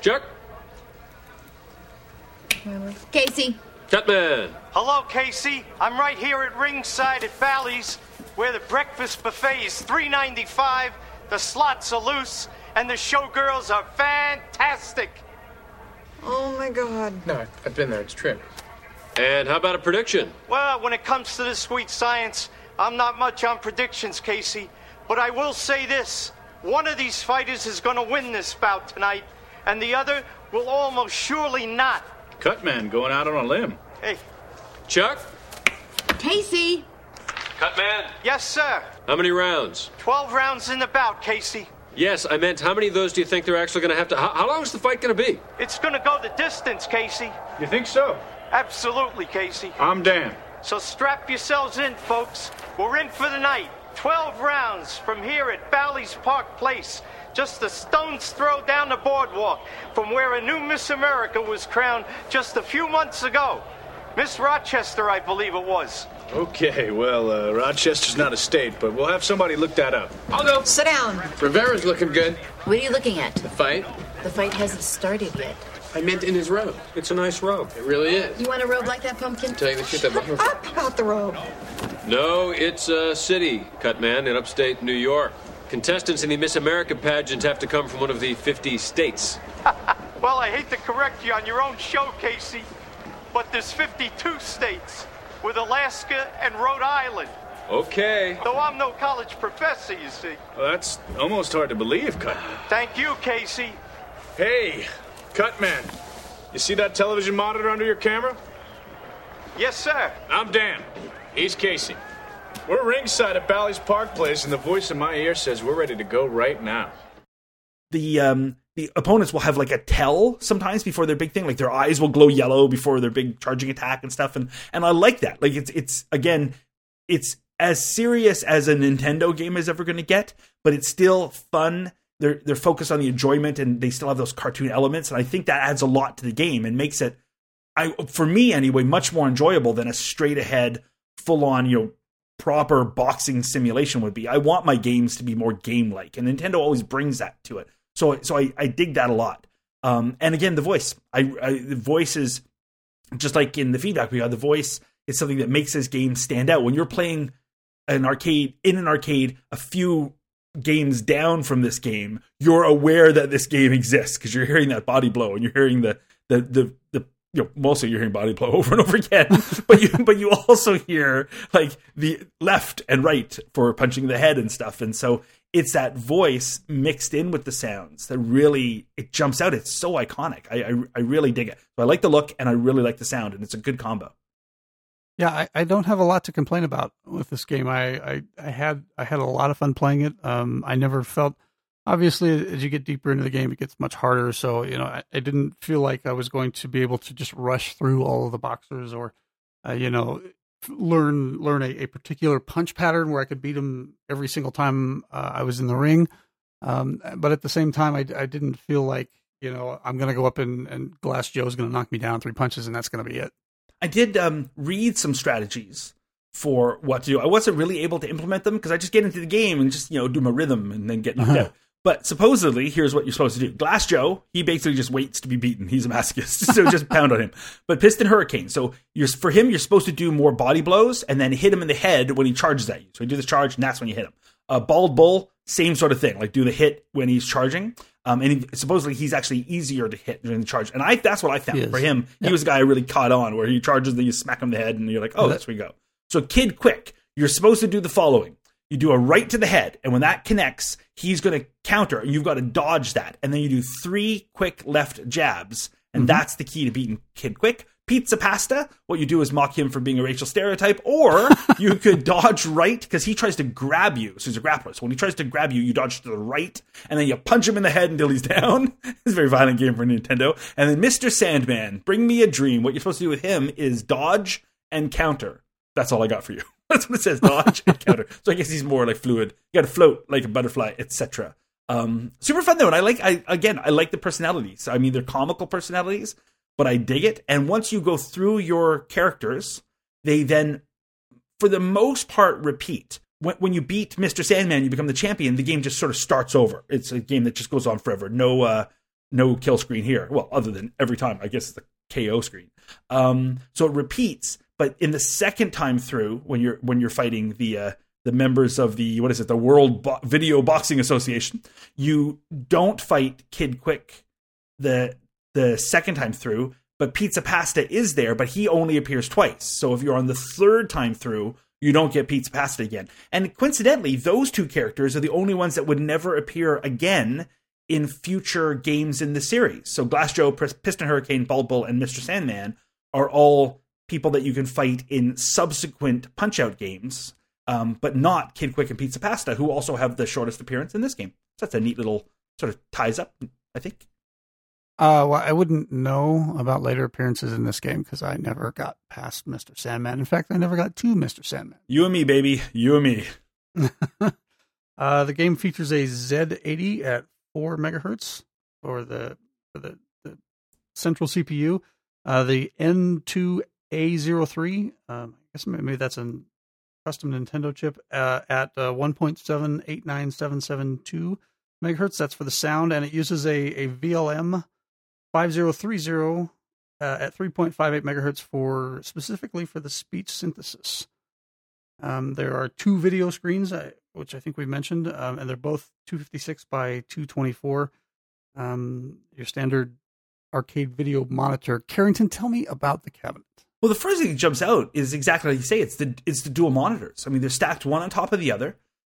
Chuck? Casey. Cutman! Hello, Casey. I'm right here at ringside at Bally's, where the breakfast buffet is $3.95, the slots are loose, and the showgirls are fantastic. Oh my god. No, I've been there. It's true. And how about a prediction? Well, when it comes to the sweet science, I'm not much on predictions, Casey. But I will say this one of these fighters is going to win this bout tonight, and the other will almost surely not. Cutman going out on a limb. Hey, Chuck? Casey. Cutman? yes, sir. How many rounds? 12 rounds in the bout, Casey. Yes, I meant how many of those do you think they're actually going to have to. How, how long is the fight going to be? It's going to go the distance, Casey. You think so? Absolutely, Casey. I'm Dan. So strap yourselves in, folks. We're in for the night. 12 rounds from here at Bally's Park Place. Just a stone's throw down the boardwalk from where a new Miss America was crowned just a few months ago. Miss Rochester, I believe it was. Okay, well, uh, Rochester's not a state, but we'll have somebody look that up. I'll go. Sit down. Rivera's looking good. What are you looking at? The fight? The fight hasn't started yet. I meant in his robe. It's a nice robe. It really is. You want a robe like that, pumpkin? Tell you the truth, I've. Up about the robe. No, it's a city, cut man, in upstate New York. Contestants in the Miss America pageant have to come from one of the 50 states. Well, I hate to correct you on your own show, Casey, but there's 52 states with Alaska and Rhode Island. Okay. Though I'm no college professor, you see. Well, that's almost hard to believe, Cutman. Thank you, Casey. Hey, Cutman. You see that television monitor under your camera? Yes, sir. I'm Dan. He's Casey. We're ringside at Bally's Park Place, and the voice in my ear says we're ready to go right now. the um the opponents will have like a tell sometimes before their big thing like their eyes will glow yellow before their big charging attack and stuff and and I like that like it's it's again it's as serious as a Nintendo game is ever going to get but it's still fun they're they're focused on the enjoyment and they still have those cartoon elements and I think that adds a lot to the game and makes it I for me anyway much more enjoyable than a straight ahead full on you know proper boxing simulation would be. I want my games to be more game like, and Nintendo always brings that to it. So so I, I dig that a lot. Um, and again, the voice, I, I the voice is just like in the feedback we got. The voice is something that makes this game stand out. When you're playing an arcade in an arcade, a few games down from this game, you're aware that this game exists because you're hearing that body blow and you're hearing the the the the you know, mostly you're hearing body blow over and over again, but you but you also hear like the left and right for punching the head and stuff, and so it's that voice mixed in with the sounds that really it jumps out. It's so iconic. I I, I really dig it. So I like the look and I really like the sound, and it's a good combo. Yeah, I, I don't have a lot to complain about with this game. I, I, I had I had a lot of fun playing it. Um, I never felt obviously as you get deeper into the game, it gets much harder. So you know, I, I didn't feel like I was going to be able to just rush through all of the boxers or uh, you know learn learn a, a particular punch pattern where I could beat them every single time uh, I was in the ring. Um, but at the same time, I, I didn't feel like you know I'm going to go up and, and Glass Joe's going to knock me down three punches and that's going to be it. I did um, read some strategies for what to do. I wasn't really able to implement them because I just get into the game and just you know do my rhythm and then get knocked Uh-huh. out. But supposedly, here's what you're supposed to do. Glass Joe, he basically just waits to be beaten. He's a masochist, so just pound on him. But Piston Hurricane, so you're for him, you're supposed to do more body blows and then hit him in the head when he charges at you. So you do the charge, and that's when you hit him. A bald bull, same sort of thing. Like do the hit when he's charging. Um, and he, supposedly he's actually easier to hit during the charge. And I that's what I found for him. He was a guy I really caught on where he charges, then you smack him in the head, and you're like, oh, That- that's where you go. So Kid Quick, you're supposed to do the following. You do a right to the head, and when that connects, he's going to counter, and you've got to dodge that. And then you do three quick left jabs, and that's the key to beating Kid Quick. Pizza Pasta, what you do is mock him for being a racial stereotype, or you could dodge right because he tries to grab you. So he's a grappler. So when he tries to grab you, you dodge to the right, and then you punch him in the head until he's down. it's a very violent game for Nintendo. And then Mr. Sandman, bring me a dream. What you're supposed to do with him is dodge and counter. That's all I got for you. That's what it says, dodge and counter. So I guess he's more like fluid. You got to float like a butterfly, etc. Um, super fun though, and I like. I again, I like the personalities. I mean, they're comical personalities, but I dig it. And once you go through your characters, they then, for the most part, repeat. When, when you beat Mr. Sandman, you become the champion. The game just sort of starts over. It's a game that just goes on forever. No, uh, no kill screen here. Well, other than every time, I guess it's the KO screen. Um, so it repeats. But in the second time through, when you're when you're fighting the uh, the members of the what is it, the World Bo- Video Boxing Association, you don't fight Kid Quick the the second time through, but Pizza Pasta is there, but he only appears twice. So if you're on the third time through, you don't get Pizza Pasta again. And coincidentally, those two characters are the only ones that would never appear again in future games in the series. So Glass Joe, Piston Hurricane, Bald Bull, and Mr. Sandman are all people that you can fight in subsequent Punch Out games, um, but not Kid Quick and Pizza Pasta, who also have the shortest appearance in this game. So that's a neat little sort of ties up, I think. Uh, well, I wouldn't know about later appearances in this game because I never got past Mr. Sandman. In fact, I never got to Mr. Sandman. You and me, baby. You and me. uh, the game features a Z80 at four megahertz for the for the, the central CPU. Uh, the N2A03. Um, I guess maybe that's a custom Nintendo chip uh, at uh, 1.789772 megahertz. That's for the sound, and it uses a, a VLM 5030 uh, at 3.58 megahertz for specifically for the speech synthesis. Um, there are two video screens, uh, which I think we mentioned, um, and they're both 256 by 224. Um, your standard arcade video monitor. Carrington, tell me about the cabinet. Well, the first thing that jumps out is exactly like you say. It's the it's the dual monitors. I mean, they're stacked one on top of the other,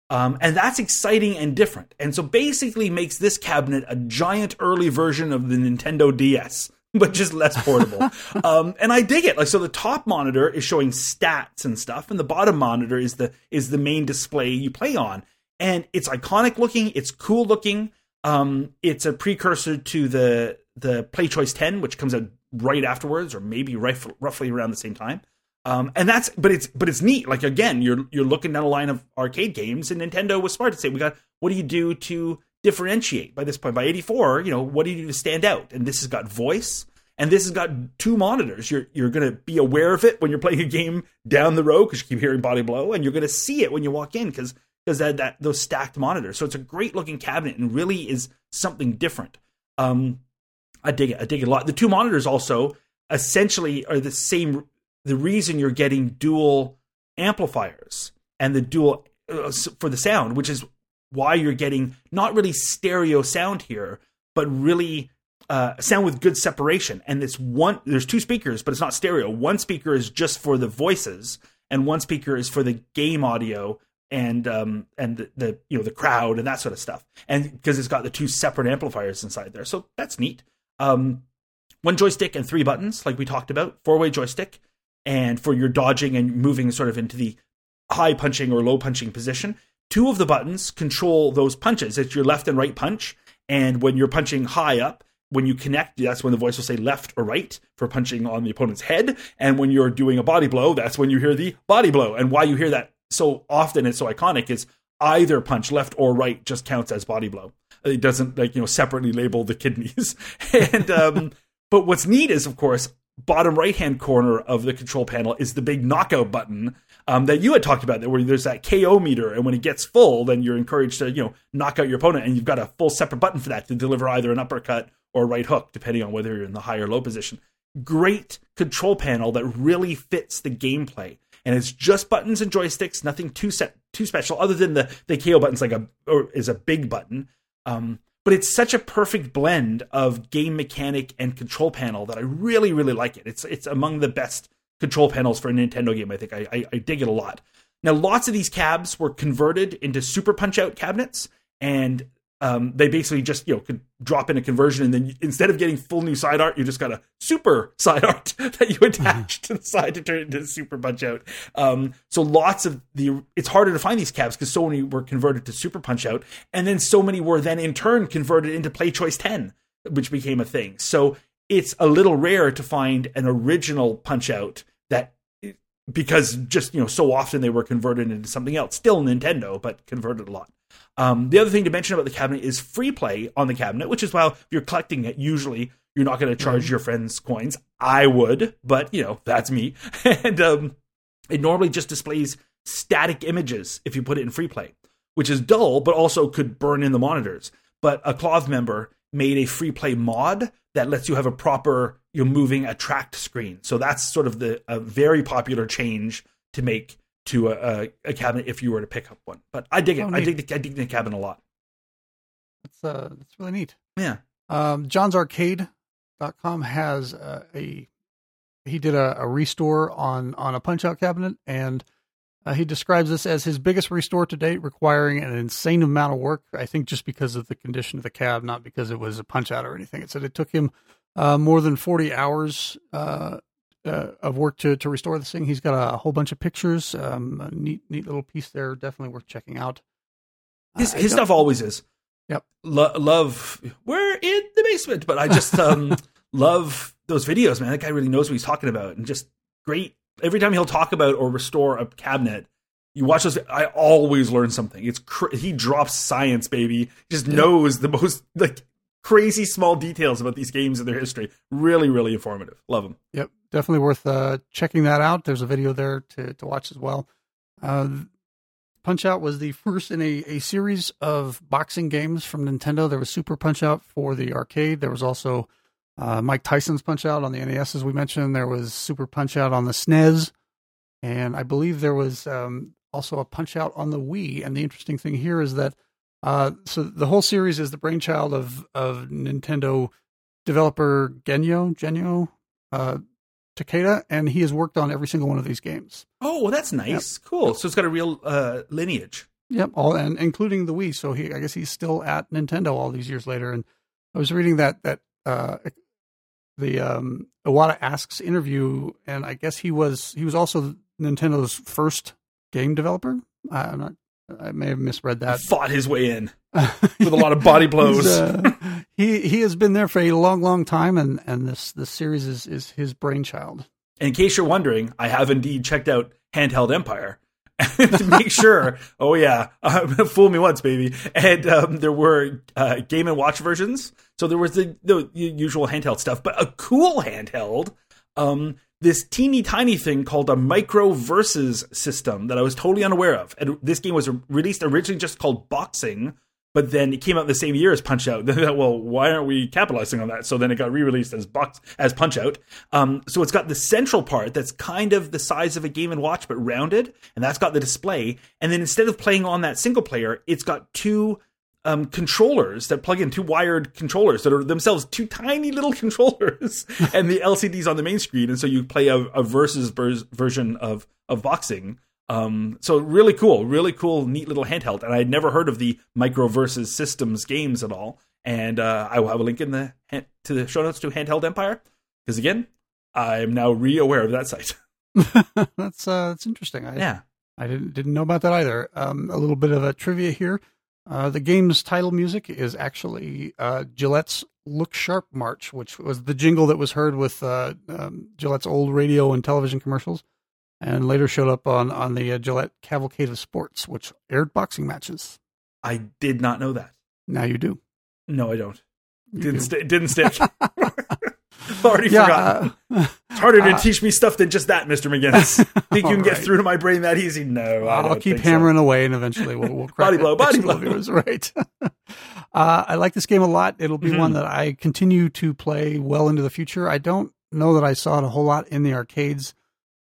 um, and that's exciting and different. And so basically, makes this cabinet a giant early version of the Nintendo DS, but just less portable. um, and I dig it. Like so, the top monitor is showing stats and stuff, and the bottom monitor is the is the main display you play on. And it's iconic looking. It's cool looking. Um, it's a precursor to the the Play Choice 10, which comes out right afterwards, or maybe right, roughly around the same time. Um, and that's but it's but it's neat. Like again, you're you're looking down a line of arcade games, and Nintendo was smart to say we got what do you do to differentiate by this point by 84 you know what do you do to stand out and this has got voice and this has got two monitors you're you're going to be aware of it when you're playing a game down the road because you keep hearing body blow and you're going to see it when you walk in because because that, that those stacked monitors so it's a great looking cabinet and really is something different um I dig it. I dig it a lot. The two monitors also essentially are the same. The reason you're getting dual amplifiers and the dual uh, for the sound, which is why you're getting not really stereo sound here, but really uh, sound with good separation. And it's one. There's two speakers, but it's not stereo. One speaker is just for the voices, and one speaker is for the game audio and um and the, the you know the crowd and that sort of stuff. And because it's got the two separate amplifiers inside there, so that's neat um, one joystick and three buttons, like we talked about, four way joystick, and for your dodging and moving sort of into the high punching or low punching position. Two of the buttons control those punches. It's your left and right punch. And when you're punching high up, when you connect, that's when the voice will say left or right for punching on the opponent's head. And when you're doing a body blow, that's when you hear the body blow. And why you hear that so often and so iconic is either punch, left or right, just counts as body blow. It doesn't like you know separately label the kidneys. and um, but what's neat is of course bottom right hand corner of the control panel is the big knockout button um, that you had talked about where there's that KO meter and when it gets full then you're encouraged to you know knock out your opponent and you've got a full separate button for that to deliver either an uppercut or right hook depending on whether you're in the high or low position. Great control panel that really fits the gameplay and it's just buttons and joysticks, nothing too set too special other than the the KO button's like a is a big button. Um, but it's such a perfect blend of game mechanic and control panel that I really, really like it. It's it's among the best control panels for a Nintendo game. I think I, I, I dig it a lot. Now, lots of these cabs were converted into Super Punch Out cabinets, and um, they basically just you know could drop in a conversion, and then instead of getting full new side art, you just got a super side art that you attach to the side to turn it into super punch out. Um, so lots of the it's harder to find these cabs because so many were converted to super punch out, and then so many were then in turn converted into Play Choice Ten, which became a thing. So it's a little rare to find an original punch out that because just you know so often they were converted into something else still nintendo but converted a lot um, the other thing to mention about the cabinet is free play on the cabinet which is while if you're collecting it usually You're not going to charge your friends coins. I would, but you know that's me. and um, it normally just displays static images if you put it in free play, which is dull, but also could burn in the monitors. But a KLOV member made a free play mod that lets you have a proper you're moving attract screen. So that's sort of the a very popular change to make to a, a, a cabinet if you were to pick up one. But I dig it. Oh, I dig the, I dig the cabinet a lot. That's uh, that's really neat. Yeah. Um, John'sArcade.com has uh, a he did a, a restore on on a punch out cabinet and uh, he describes this as his biggest restore to date requiring an insane amount of work i think just because of the condition of the cab not because it was a punch out or anything it said it took him uh, more than 40 hours uh, uh, of work to, to restore this thing he's got a whole bunch of pictures um, a neat neat little piece there definitely worth checking out His, his stuff always is. Yep. Lo- love. We're in the basement, but I just um, love those videos, man. That guy really knows what he's talking about, and just great. Every time he'll talk about or restore a cabinet, you watch those. I always learn something. It's cr- he drops science, baby. He just knows the most like crazy small details about these games and their history. Really, really informative. Love them. Yep, definitely worth uh, checking that out. There's a video there to, to watch as well. Uh, Punch Out was the first in a, a series of boxing games from Nintendo. There was Super Punch Out for the arcade. There was also uh, Mike Tyson's Punch Out on the NES, as we mentioned. There was Super Punch Out on the SNES. And I believe there was um, also a Punch Out on the Wii. And the interesting thing here is that uh, so the whole series is the brainchild of, of Nintendo developer Genyo, Genyo uh, Takeda, and he has worked on every single one of these games. Oh, well, that's nice. Cool. So it's got a real uh, lineage. Yep, all and including the Wii. So he, I guess he's still at Nintendo all these years later. And I was reading that that uh, the um, Iwata asks interview, and I guess he was he was also Nintendo's first game developer. I'm not. I may have misread that. Fought his way in with a lot of body blows. Uh, he he has been there for a long, long time, and and this this series is is his brainchild. in case you're wondering, I have indeed checked out Handheld Empire to make sure. Oh yeah, uh, fool me once, baby. And um, there were uh, Game and Watch versions, so there was the, the usual handheld stuff, but a cool handheld. Um, this teeny tiny thing called a micro versus system that I was totally unaware of. And this game was released originally just called Boxing, but then it came out the same year as Punch Out. Thought, well, why aren't we capitalizing on that? So then it got re-released as Box as Punch Out. Um, so it's got the central part that's kind of the size of a Game and Watch but rounded, and that's got the display. And then instead of playing on that single player, it's got two um, controllers that plug in, two wired controllers that are themselves two tiny little controllers, and the LCDs on the main screen. And so you play a, a versus vers- version of of boxing. Um, so really cool, really cool, neat little handheld. And I had never heard of the Micro versus Systems games at all. And uh, I will have a link in the to the show notes to Handheld Empire because again, I'm now re-aware of that site. that's uh, that's interesting. I, yeah, I didn't didn't know about that either. Um, a little bit of a trivia here. Uh, the game's title music is actually uh, Gillette's "Look Sharp" march, which was the jingle that was heard with uh, um, Gillette's old radio and television commercials, and later showed up on on the uh, Gillette Cavalcade of Sports, which aired boxing matches. I did not know that. Now you do. No, I don't. You didn't do. st- didn't stick. Already Yeah, forgotten. It's harder to uh, teach me stuff than just that, Mr. McGinnis. think you can get through to my brain that easy? No, I'll keep think so. hammering away, and eventually we'll, we'll crack Body blow, body blow. was right? uh, I like this game a lot. It'll be Mhm. one that I continue to play well into the future. I don't know that I saw it a whole lot in the arcades.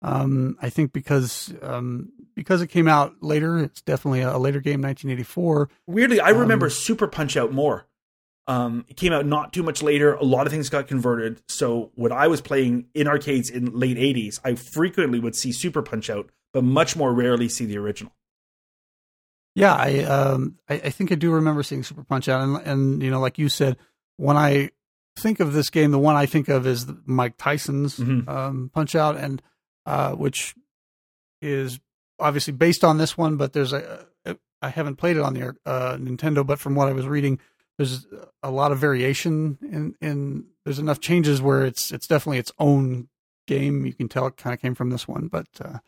Um, I think because um, because it came out later, it's definitely a, later game, 1984. Weirdly, I remember Um, Super Punch Out more. Um, it came out not too much later. A lot of things got converted. So when I was playing in arcades in late '80s, I frequently would see Super Punch Out, but much more rarely see the original. Yeah, I um I, I think I do remember seeing Super Punch Out, and and you know, like you said, when I think of this game, the one I think of is Mike Tyson's Mhm. um, Punch Out, and uh, which is obviously based on this one, but there's a I haven't played it on the uh, Nintendo, but from what I was reading, there's a lot of variation in in there's enough changes where it's it's definitely its own game. You can tell it kind of came from this one, but uh,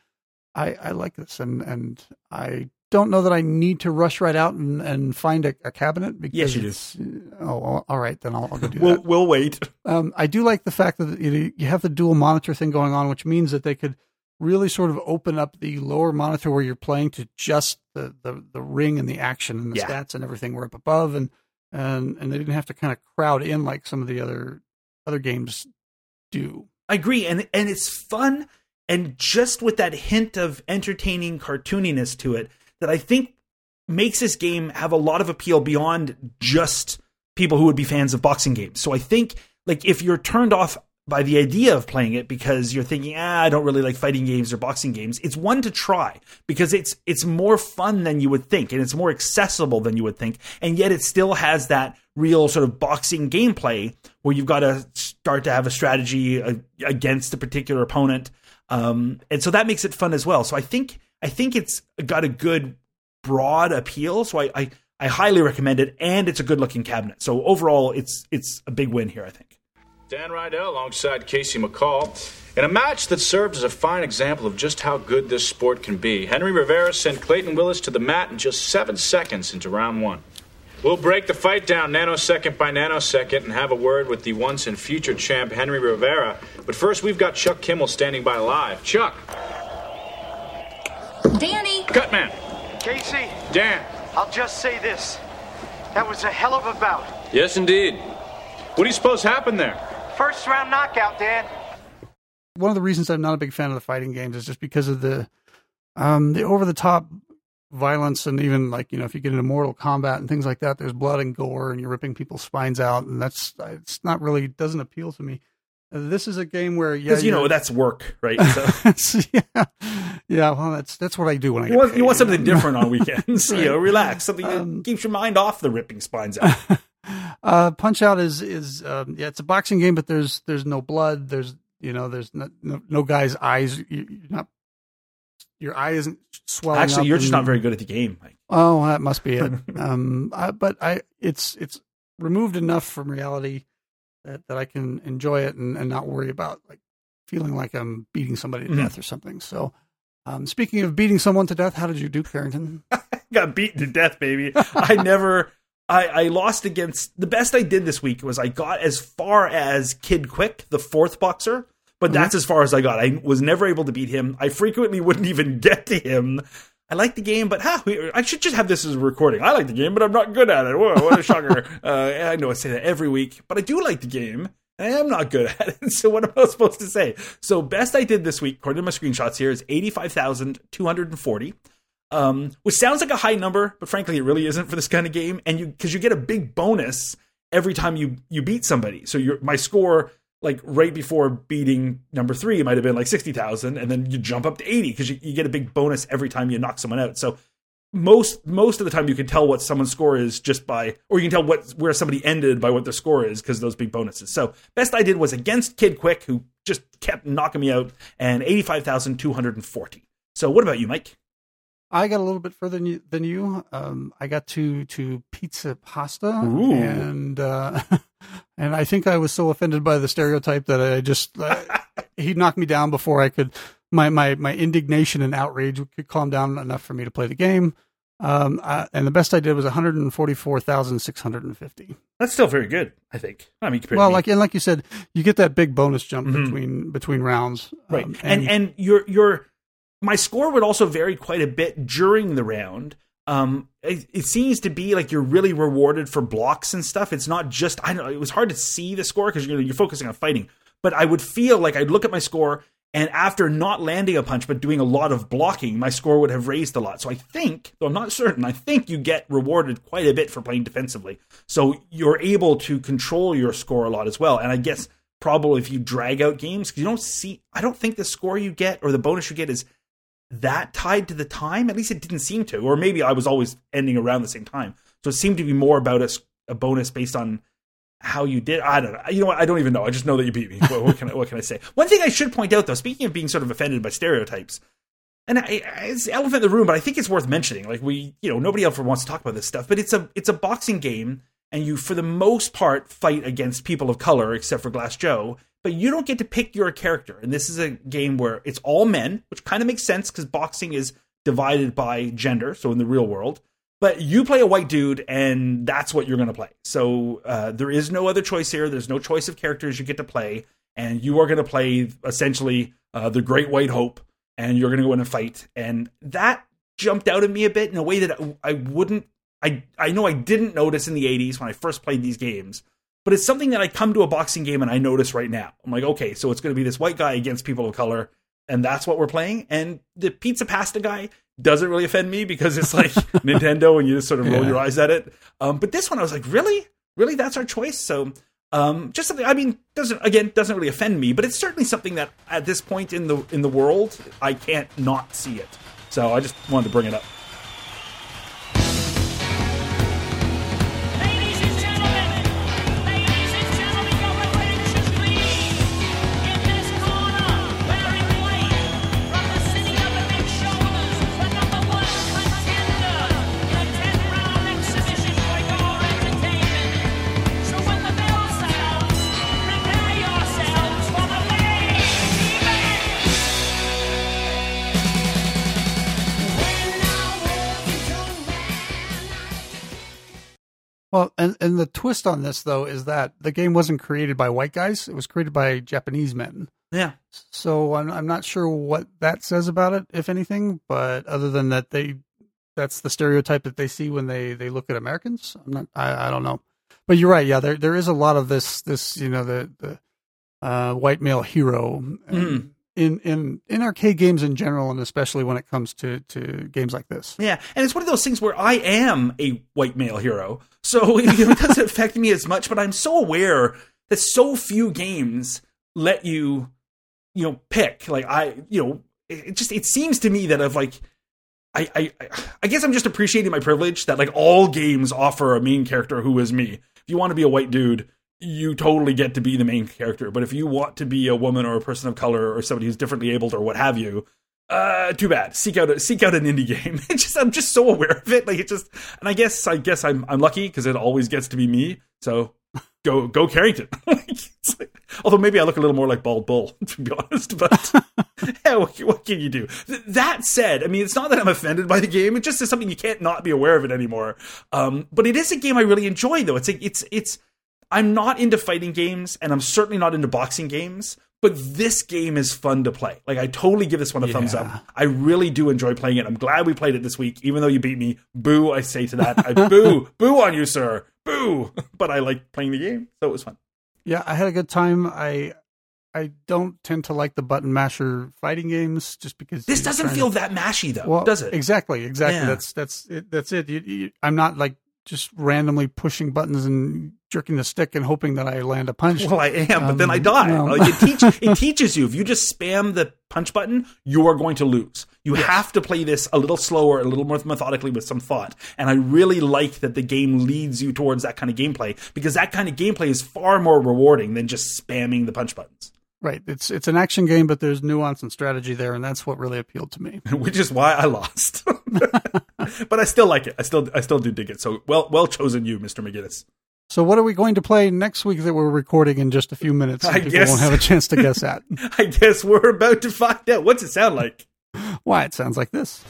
I I like this, and and I don't know that I need to rush right out and, and find a, a cabinet. Because Yes, you do. Oh, all right, then I'll, I'll go do We'll that. we'll wait. Um, I do like the fact that you, you have the dual monitor thing going on, which means that they could really sort of open up the lower monitor where you're playing to just the, the, the ring and the action and the Yeah. stats and everything were up above, and and and they didn't have to kind of crowd in like some of the other other games do. I agree, and and it's fun, and just with that hint of entertaining cartooniness to it, that I think makes this game have a lot of appeal beyond just people who would be fans of boxing games. So I think like if you're turned off by the idea of playing it because you're thinking, ah, I don't really like fighting games or boxing games, it's one to try because it's it's more fun than you would think and it's more accessible than you would think, and yet it still has that real sort of boxing gameplay where you've got to start to have a strategy uh, against a particular opponent, um, and so that makes it fun as well. So I think I think it's got a good broad appeal. So I, I I highly recommend it, and it's a good looking cabinet. So overall, it's it's a big win here. I think. Dan Rydell alongside Casey McCall. In a match that served as a fine example of just how good this sport can be, Henry Rivera sent Clayton Willis to the mat in just seven seconds into round one. We'll break the fight down nanosecond by nanosecond and have a word with the once and future champ Henry Rivera. But first, we've got Chuck Kimmel standing by live. Chuck, Danny! Cutman, Casey, Dan. I'll just say this. That was a hell of a bout. Yes, indeed. What do you suppose happened there? First round knockout, Dan. One of the reasons I'm not a big fan of the fighting games is just because of the um, the over the top violence and even like you know if you get into Mortal Kombat and things like that, there's blood and gore and you're ripping people's spines out, and that's it's not really doesn't appeal to me. Uh, This is a game where yeah, you know you're- that's work, right? So yeah, yeah. Well, that's that's what I do when I you get want, paid, you want something know? different on weekends. You know, relax, something Um, that keeps your mind off the ripping spines out. uh, Punch Out is is um, yeah, it's a boxing game, but there's there's no blood. There's you know there's no no, no guy's eyes. You, you're not your eye isn't swelling. Actually, you're just not very good at the game. Like, Oh, that must be it. um, I, but I it's it's removed enough from reality that, that I can enjoy it and, and not worry about like feeling like I'm beating somebody to Mhm. death or something. So. Um, speaking of beating someone to death, how did you do, Carrington? got beaten to death, baby. I never. I, I lost against the best I did this week was I got as far as Kid Quick, the fourth boxer, but mm-hmm. that's as far as I got. I was never able to beat him. I frequently wouldn't even get to him. I like the game, but ha, huh, I should just have this as a recording. I like the game, but I'm not good at it. Whoa, what a shocker. Uh, I know I say that every week, but I do like the game. I am not good at it. So what am I supposed to say? So best I did this week, according to my screenshots here, is 85,240 um, which sounds like a high number, but frankly, it really isn't for this kind of game. And you because you get a big bonus every time you you beat somebody. So your my score like right before beating number three might have been like sixty thousand, and then you jump up to eighty because you, you get a big bonus every time you knock someone out. So most most of the time you can tell what someone's score is just by or you can tell what where somebody ended by what their score is because those big bonuses so best i did was against kid quick who just kept knocking me out and 85240 so what about you mike I got a little bit further than you. Than you. Um, I got to to pizza pasta, Ooh. and uh, and I think I was so offended by the stereotype that I just uh, he knocked me down before I could. My my my indignation and outrage could calm down enough for me to play the game. Um, uh, and the best I did was one hundred and forty four thousand six hundred and fifty. that's still very good i think i mean Well, like and like you said, you get that big bonus jump Mhm. between between rounds, right Um, and and your your my score would also vary quite a bit during the round. Um it, it seems to be like you're really rewarded for blocks and stuff. It's not just i don't know it was hard to see the score because you're, you're focusing on fighting. But i would feel like i'd look at my score and after not landing a punch but doing a lot of blocking my score would have raised a lot. So i think though i'm not certain i think you get rewarded quite a bit for playing defensively. So you're able to control your score a lot as well. And i guess probably if you drag out games 'cause you don't see i don't think the score you get or the bonus you get is that tied to the time? At least it didn't seem to or maybe i was always ending around the same time. So it seemed to be more about a bonus based on how you did i don't know. You know what? I don't even know. I just know that you beat me. What, what can I, what can i say? One thing i should point out though speaking of being sort of offended by stereotypes and I- it's elephant in the room, but I think it's worth mentioning. Like we, you know, nobody ever wants to talk about this stuff, but it's a it's a boxing game, and you, for the most part, fight against people of color, except for Glass Joe. But you don't get to pick your character, and this is a game where it's all men, which kind of makes sense because boxing is divided by gender, so in the real world. But you play a white dude, and that's what you're going to play. So uh, there is no other choice here. There's no choice of characters you get to play, and you are going to play essentially uh, the Great White Hope, and you're going to go in and fight. And that jumped out at me a bit in a way that I wouldn't. I I know I didn't notice in the '80s when I first played these games, but it's something that I come to a boxing game and I notice right now. I'm like, okay, so it's going to be this white guy against people of color, and that's what we're playing. And the pizza pasta guy doesn't really offend me because it's like Nintendo and you just sort of roll Yeah. your eyes at it. Um, but this one, I was like, really, really, that's our choice. So um, just something. I mean, doesn't again doesn't really offend me, but it's certainly something that at this point in the in the world, I can't not see it. So I just wanted to bring it up. Well, and, and the twist on this though is that the game wasn't created by white guys; it was created by Japanese men. Yeah, So I'm I'm not sure what that says about it, if anything. But other than that, they that's the stereotype that they see when they they look at Americans. I'm not. I, I don't know. But you're right. Yeah, there there is a lot of this this you know the the uh, white male hero Mhm. In in in arcade games in general, and especially when it comes to to games like this. Yeah, and it's one of those things where I am a white male hero, so you know, it doesn't affect me as much. But I'm so aware that so few games let you, you know, pick. Like I, you know, it, just it seems to me that of like. I, I I guess I'm just appreciating my privilege that like all games offer a main character who is me. If you want to be a white dude, you totally get to be the main character. But if you want to be a woman or a person of color or somebody who's differently abled or what have you, uh, too bad. Seek out a, seek out an indie game. Just I'm just so aware of it. Like it just, and I guess I guess I'm I'm lucky because it always gets to be me. So go go Carrington. Like, like- although maybe I look a little more like bald bull to be honest. But yeah, what, what can you do? Th- that said, I mean, it's not that I'm offended by the game. It just is something you can't not be aware of it anymore. Um, but it is a game I really enjoy though. It's a, it's it's I'm not into fighting games, and I'm certainly not into boxing games. But this game is fun to play. Like I totally give this one a thumbs up. I really do enjoy playing it. I'm glad we played it this week, even though you beat me. Boo! I say to that. I boo, boo on you, sir. Boo! But I like playing the game, so it was fun. Yeah, I had a good time. I I don't tend to like the button masher fighting games just because This doesn't feel to- that mashy though, well, does it? Exactly, exactly. Yeah. That's that's it, that's it. You, you, I'm not like just randomly pushing buttons and jerking the stick and hoping that I land a punch. Well, I am, but then I Um, die. no. Like it, teach, it teaches you if you just spam the punch button, you are going to lose. You have to play this a little slower, a little more methodically with some thought. And I really like that the game leads you towards that kind of gameplay because that kind of gameplay is far more rewarding than just spamming the punch buttons. Right. It's it's an action game, but there's nuance and strategy there, and that's what really appealed to me. Which is why I lost, but I still like it. I still, I still do dig it. So well, well chosen, you, Mister McGinnis. So, what are we going to play next week that we're recording in just a few minutes? I guess- won't have a chance to guess at. I guess we're about to find out. What's it sound like? Why? It sounds like this.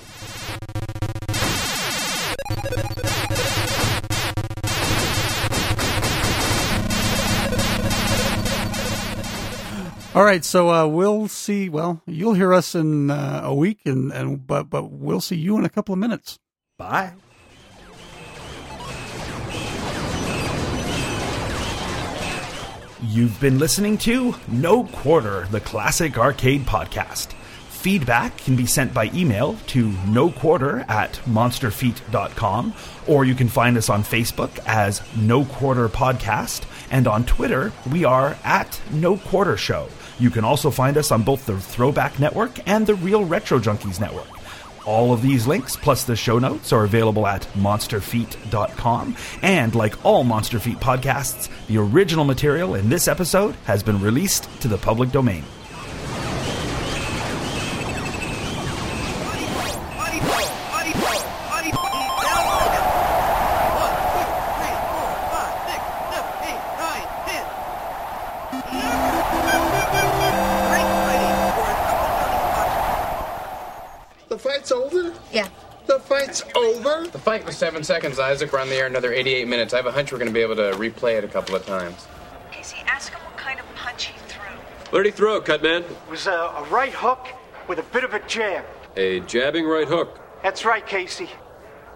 All right, so uh, we'll see. Well, you'll hear us in uh, a week, and, and but but we'll see you in a couple of minutes. Bye. You've been listening to No Quarter, the classic arcade podcast. Feedback can be sent by email to no quarter at monsterfeet.com, or you can find us on Facebook as No Quarter Podcast, and on Twitter, we are at No Quarter Show. You can also find us on both the Throwback Network and the Real Retro Junkies Network. All of these links, plus the show notes, are available at monsterfeet.com. And like all Monster Feet podcasts, the original material in this episode has been released to the public domain. 47 seconds, Isaac. We're on the air another 88 minutes. I have a hunch we're going to be able to replay it a couple of times. Casey, ask him what kind of punch he threw. What did he throw, Cutman? It was a, a right hook with a bit of a jab. A jabbing right hook. That's right, Casey.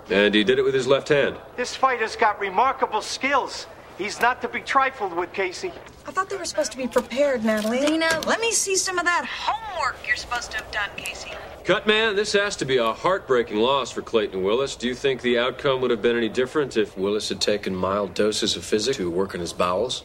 And he did it with his left hand. This fighter's got remarkable skills. He's not to be trifled with, Casey. I thought they were supposed to be prepared, Natalie. Lena. Let me see some of that homework you're supposed to have done, Casey. Cutman, this has to be a heartbreaking loss for Clayton Willis. Do you think the outcome would have been any different if Willis had taken mild doses of physic to work on his bowels?